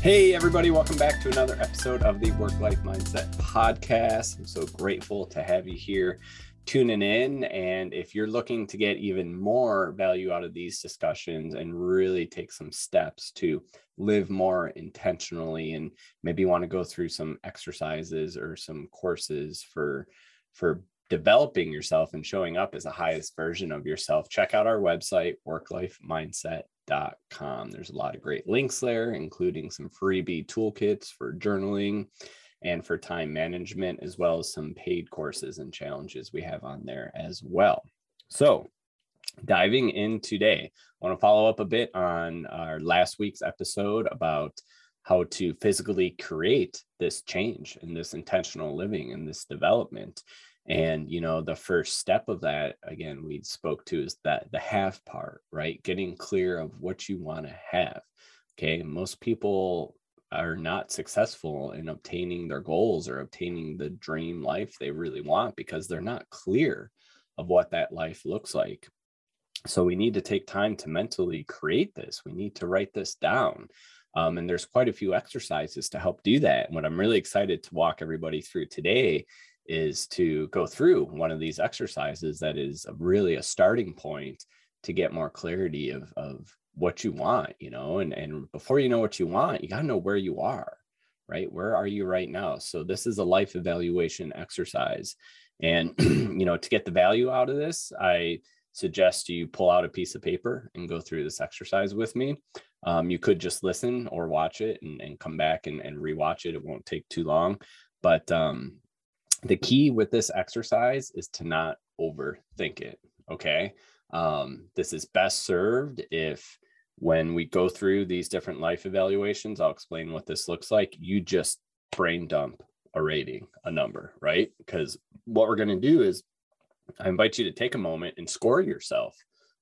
Hey, everybody, welcome back to another episode of the Work Life Mindset Podcast. I'm so grateful to have you here tuning in. And if you're looking to get even more value out of these discussions and really take some steps to live more intentionally and maybe want to go through some exercises or some courses for for developing yourself and showing up as the highest version of yourself, check out our website, worklifemindset.com. There's a lot of great links there, including some freebie toolkits for journaling and for time management, as well as some paid courses and challenges we have on there as well. So, diving in today, I want to follow up a bit on our last week's episode about how to physically create this change and this intentional living and this development and you know the first step of that again we spoke to is that the have part right? Getting clear of what you want to have okay? Most people are not successful in obtaining their goals or obtaining the dream life they really want because they're not clear of what that life looks like. So we need to take time to mentally create this. We need to write this down. Um, and there's quite a few exercises to help do that. And what i'm really excited to walk everybody through today is to go through one of these exercises that is really a starting point to get more clarity of, of what you want, you know, and, and before you know what you want, you got to know where you are, right? Where are you right now? So this is a life evaluation exercise. And, you know, to get the value out of this, I suggest you pull out a piece of paper and go through this exercise with me. Um, you could just listen or watch it and, and come back and, and rewatch it. It won't take too long. But um, the key with this exercise is to not overthink it. Okay. Um, this is best served if when we go through these different life evaluations, I'll explain what this looks like. You just brain dump a rating, a number, right? Because what we're going to do is I invite you to take a moment and score yourself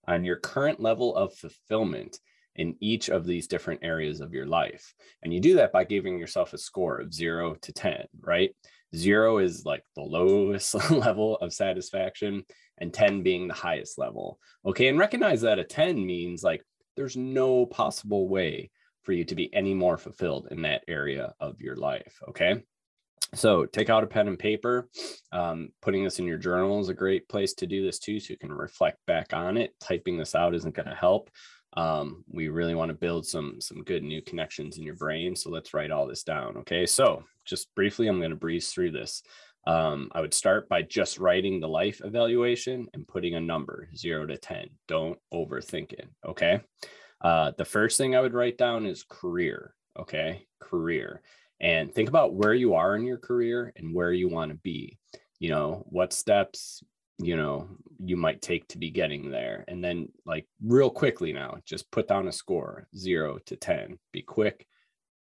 on your current level of fulfillment in each of these different areas of your life. And you do that by giving yourself a score of zero to 10, right? Zero is like the lowest level of satisfaction, and 10 being the highest level. Okay. And recognize that a 10 means like there's no possible way for you to be any more fulfilled in that area of your life. Okay. So take out a pen and paper. Um, putting this in your journal is a great place to do this too, so you can reflect back on it. Typing this out isn't going to help um, we really want to build some some good new connections in your brain so let's write all this down okay so just briefly i'm going to breeze through this. Um, i would start by just writing the life evaluation and putting a number 0 to 10 don't overthink it okay? Uh, the first thing i would write down is career okay? Career. And think about where you are in your career and where you want to be. You know what steps you know you might take to be getting there. And then like real quickly now just put down a score 0 to 10 be quick.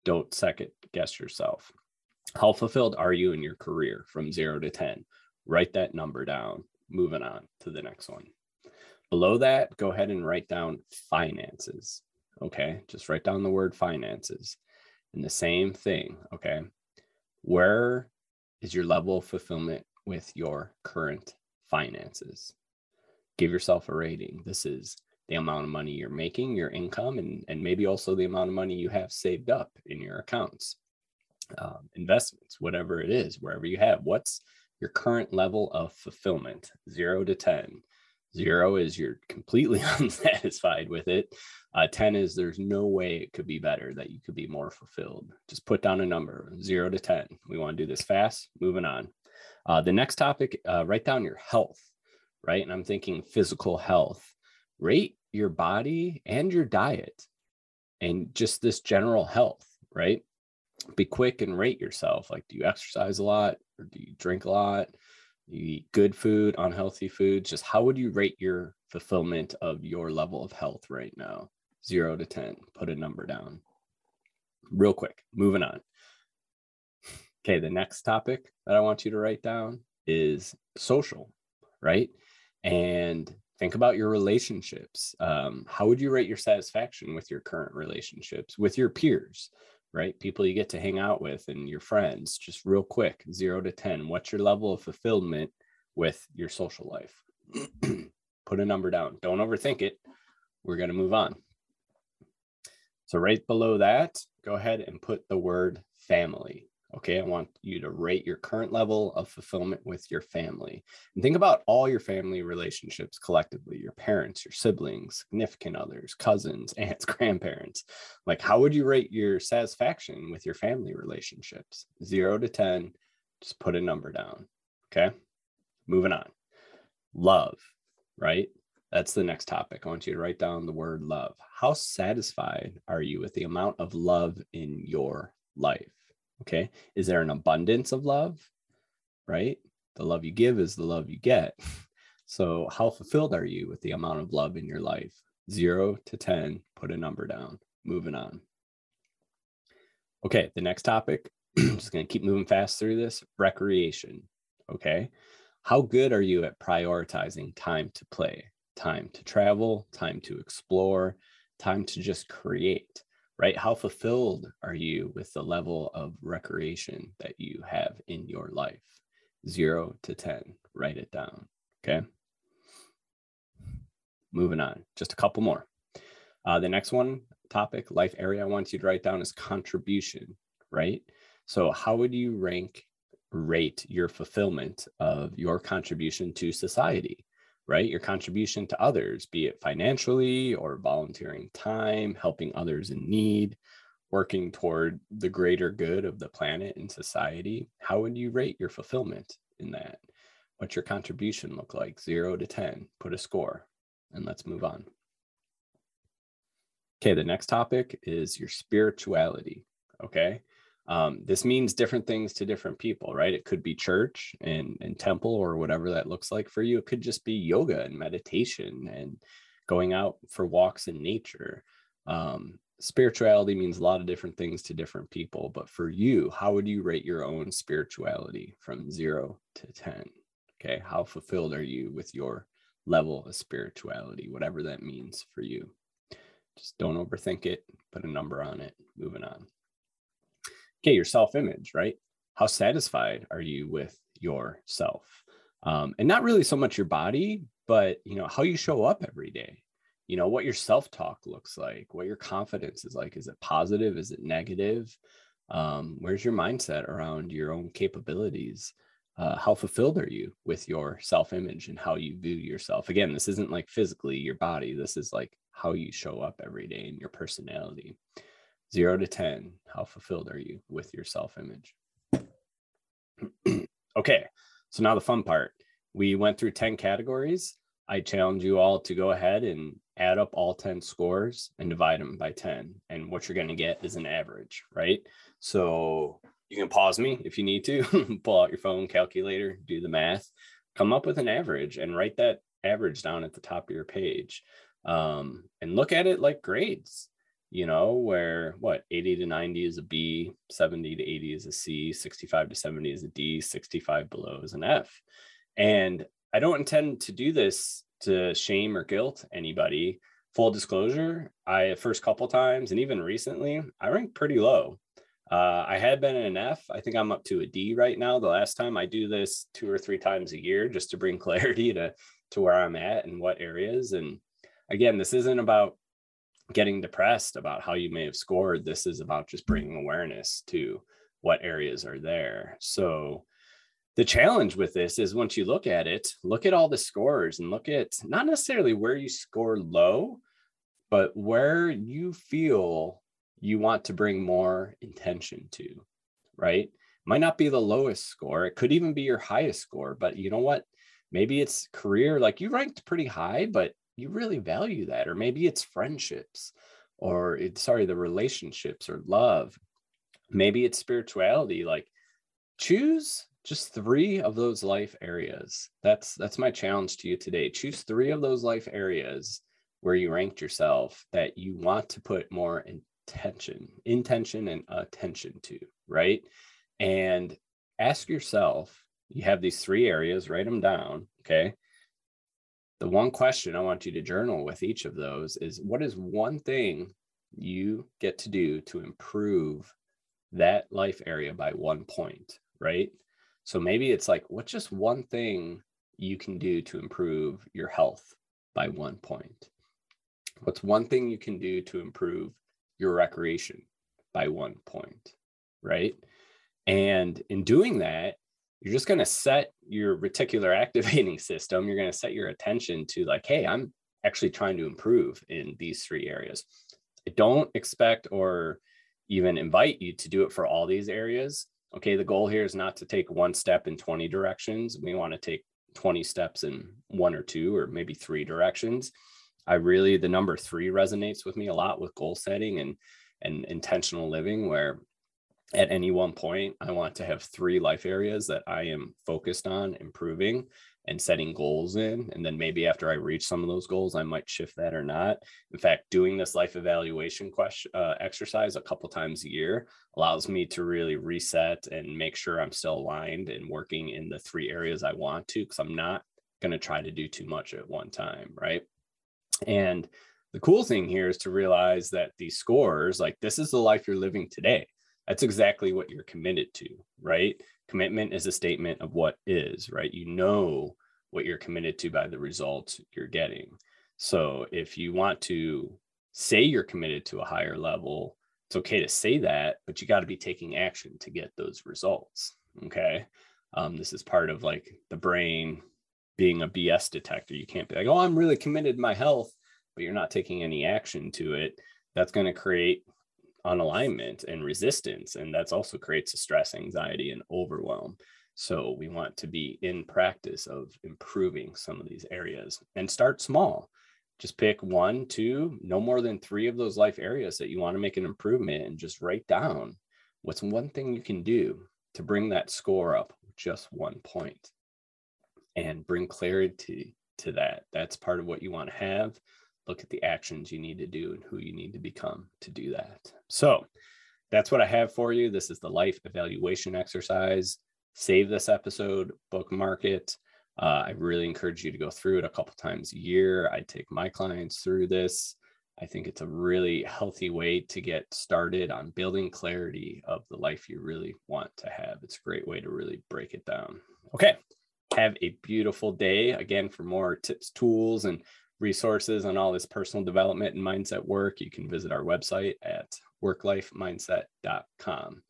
Don't second guess yourself how fulfilled are you in your career from 0 to 10 write that number down. Moving on to the next one. Below that go ahead and write down finances okay? Just write down the word finances. And the same thing okay? Where is your level of fulfillment with your current finances. Give yourself a rating. This is the amount of money you're making, your income, and, and maybe also the amount of money you have saved up in your accounts, um, investments, whatever it is, wherever you have. What's your current level of fulfillment? Zero to 10. Zero is you're completely unsatisfied with it. Uh, 10 is there's no way it could be better, that you could be more fulfilled. Just put down a number, zero to 10. We want to do this fast, moving on. Uh, the next topic, uh, write down your health, right? And I'm thinking physical health. Rate your body and your diet and just this general health, right? Be quick and rate yourself. Like, do you exercise a lot or do you drink a lot? Do you eat good food, unhealthy foods? Just how would you rate your fulfillment of your level of health right now? Zero to 10, put a number down. Real quick, moving on. Okay, the next topic that I want you to write down is social, right? And think about your relationships. Um, how would you rate your satisfaction with your current relationships, with your peers, right? People you get to hang out with and your friends, just real quick, zero to 10. What's your level of fulfillment with your social life? Put a number down. Don't overthink it. We're going to move on. So right below that, go ahead and put the word family. Okay, I want you to rate your current level of fulfillment with your family. And think about all your family relationships collectively your parents, your siblings, significant others, cousins, aunts, grandparents. Like, how would you rate your satisfaction with your family relationships? Zero to 10, just put a number down. Okay, moving on. Love, right? That's the next topic. I want you to write down the word love. How satisfied are you with the amount of love in your life? Okay. Is there an abundance of love? Right? The love you give is the love you get. So, how fulfilled are you with the amount of love in your life? Zero to 10, put a number down. Moving on. Okay. The next topic, I'm just going to keep moving fast through this recreation. Okay. How good are you at prioritizing time to play, time to travel, time to explore, time to just create? Right? How fulfilled are you with the level of recreation that you have in your life? Zero to 10, write it down. Okay. Moving on, just a couple more. Uh, the next one topic, life area I want you to write down is contribution, right? So, how would you rank, rate your fulfillment of your contribution to society? Right? Your contribution to others, be it financially or volunteering time, helping others in need, working toward the greater good of the planet and society. How would you rate your fulfillment in that? What's your contribution look like? Zero to 10, put a score, and let's move on. Okay, the next topic is your spirituality. Okay. Um, this means different things to different people, right? It could be church and, and temple or whatever that looks like for you. It could just be yoga and meditation and going out for walks in nature. Um, spirituality means a lot of different things to different people. But for you, how would you rate your own spirituality from zero to 10? Okay. How fulfilled are you with your level of spirituality, whatever that means for you? Just don't overthink it, put a number on it, moving on okay, your self image, right? How satisfied are you with yourself? Um, and not really so much your body, but you know how you show up every day. You know what your self talk looks like, what your confidence is like. Is it positive? Is it negative? Um, where's your mindset around your own capabilities? Uh, how fulfilled are you with your self image and how you view yourself? Again, this isn't like physically your body. This is like how you show up every day in your personality zero to 10, how fulfilled are you with your self image? okay, so now the fun part. We went through 10 categories. I challenge you all to go ahead and add up all 10 scores and divide them by 10. And what you're going to get is an average, right? So you can pause me if you need to, pull out your phone calculator, do the math, come up with an average and write that average down at the top of your page. Um, and look at it like grades you know, where what 80 to 90 is a B, 70 to 80 is a C, 65 to 70 is a D, 65 below is an F. And I don't intend to do this to shame or guilt anybody. Full disclosure, I first couple times and even recently, I ranked pretty low. Uh, I had been in an F. I think I'm up to a D right now. The last time I do this two or three times a year just to bring clarity to to where I'm at and what areas. And again, this isn't about getting depressed about how you may have scored. This is about just bringing awareness to what areas are there. So, the challenge with this is once you look at it, look at all the scores and look at not necessarily where you score low, but where you feel you want to bring more intention to, right? Might not be the lowest score. It could even be your highest score, but you know what? Maybe it's career, like you ranked pretty high, but you really value that or maybe it's friendships or it's sorry the relationships or love. Maybe it's spirituality like choose just three of those life areas. That's that's my challenge to you today. Choose three of those life areas where you ranked yourself that you want to put more intention intention and attention to right? And ask yourself you have these three areas write them down okay the one question I want you to journal with each of those is what is one thing you get to do to improve that life area by one point, right? So maybe it's like, what's just one thing you can do to improve your health by one point? What's one thing you can do to improve your recreation by one point, right? And in doing that, you're just going to set your reticular activating system. You're going to set your attention to, like, hey, I'm actually trying to improve in these three areas. I don't expect or even invite you to do it for all these areas. Okay, the goal here is not to take one step in 20 directions. We want to take 20 steps in one or two or maybe three directions. I really the number 3 resonates with me a lot with goal setting and and intentional living where at any one point i want to have three life areas that i am focused on improving and setting goals in and then maybe after i reach some of those goals i might shift that or not. In fact doing this life evaluation question uh, exercise a couple times a year allows me to really reset and make sure i'm still aligned and working in the three areas i want to because i'm not going to try to do too much at one time right? And the cool thing here is to realize that these scores like this is the life you're living today that's exactly what you're committed to, right? Commitment is a statement of what is, right? You know what you're committed to by the results you're getting. So if you want to say you're committed to a higher level, it's okay to say that, but you got to be taking action to get those results. Okay. Um, this is part of like the brain being a BS detector. You can't be like, oh, I'm really committed to my health, but you're not taking any action to it. That's going to create unalignment and resistance. And that's also creates a stress, anxiety, and overwhelm. So we want to be in practice of improving some of these areas and start small. Just pick one, two, no more than three of those life areas that you want to make an improvement and just write down what's one thing you can do to bring that score up just one point and bring clarity to that. That's part of what you want to have look at the actions you need to do and who you need to become to do that. So that's what I have for you. This is the life evaluation exercise. Save this episode, bookmark it. Uh, I really encourage you to go through it a couple times a year. I take my clients through this. I think it's a really healthy way to get started on building clarity of the life you really want to have. It's a great way to really break it down. Okay. Have a beautiful day. Again, for more tips, tools, and resources on all this personal development and mindset work, you can visit our website at worklifemindset.com.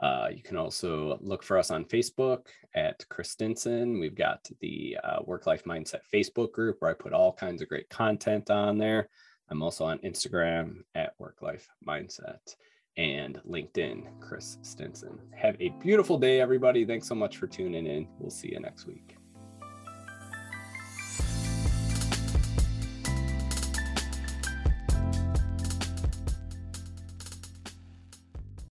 Uh, you can also look for us on Facebook at Chris Stinson. We've got the uh, Work Life Mindset Facebook group where I put all kinds of great content on there. I'm also on Instagram at Work Life Mindset and LinkedIn, Chris Stinson. Have a beautiful day, everybody. Thanks so much for tuning in. We'll see you next week.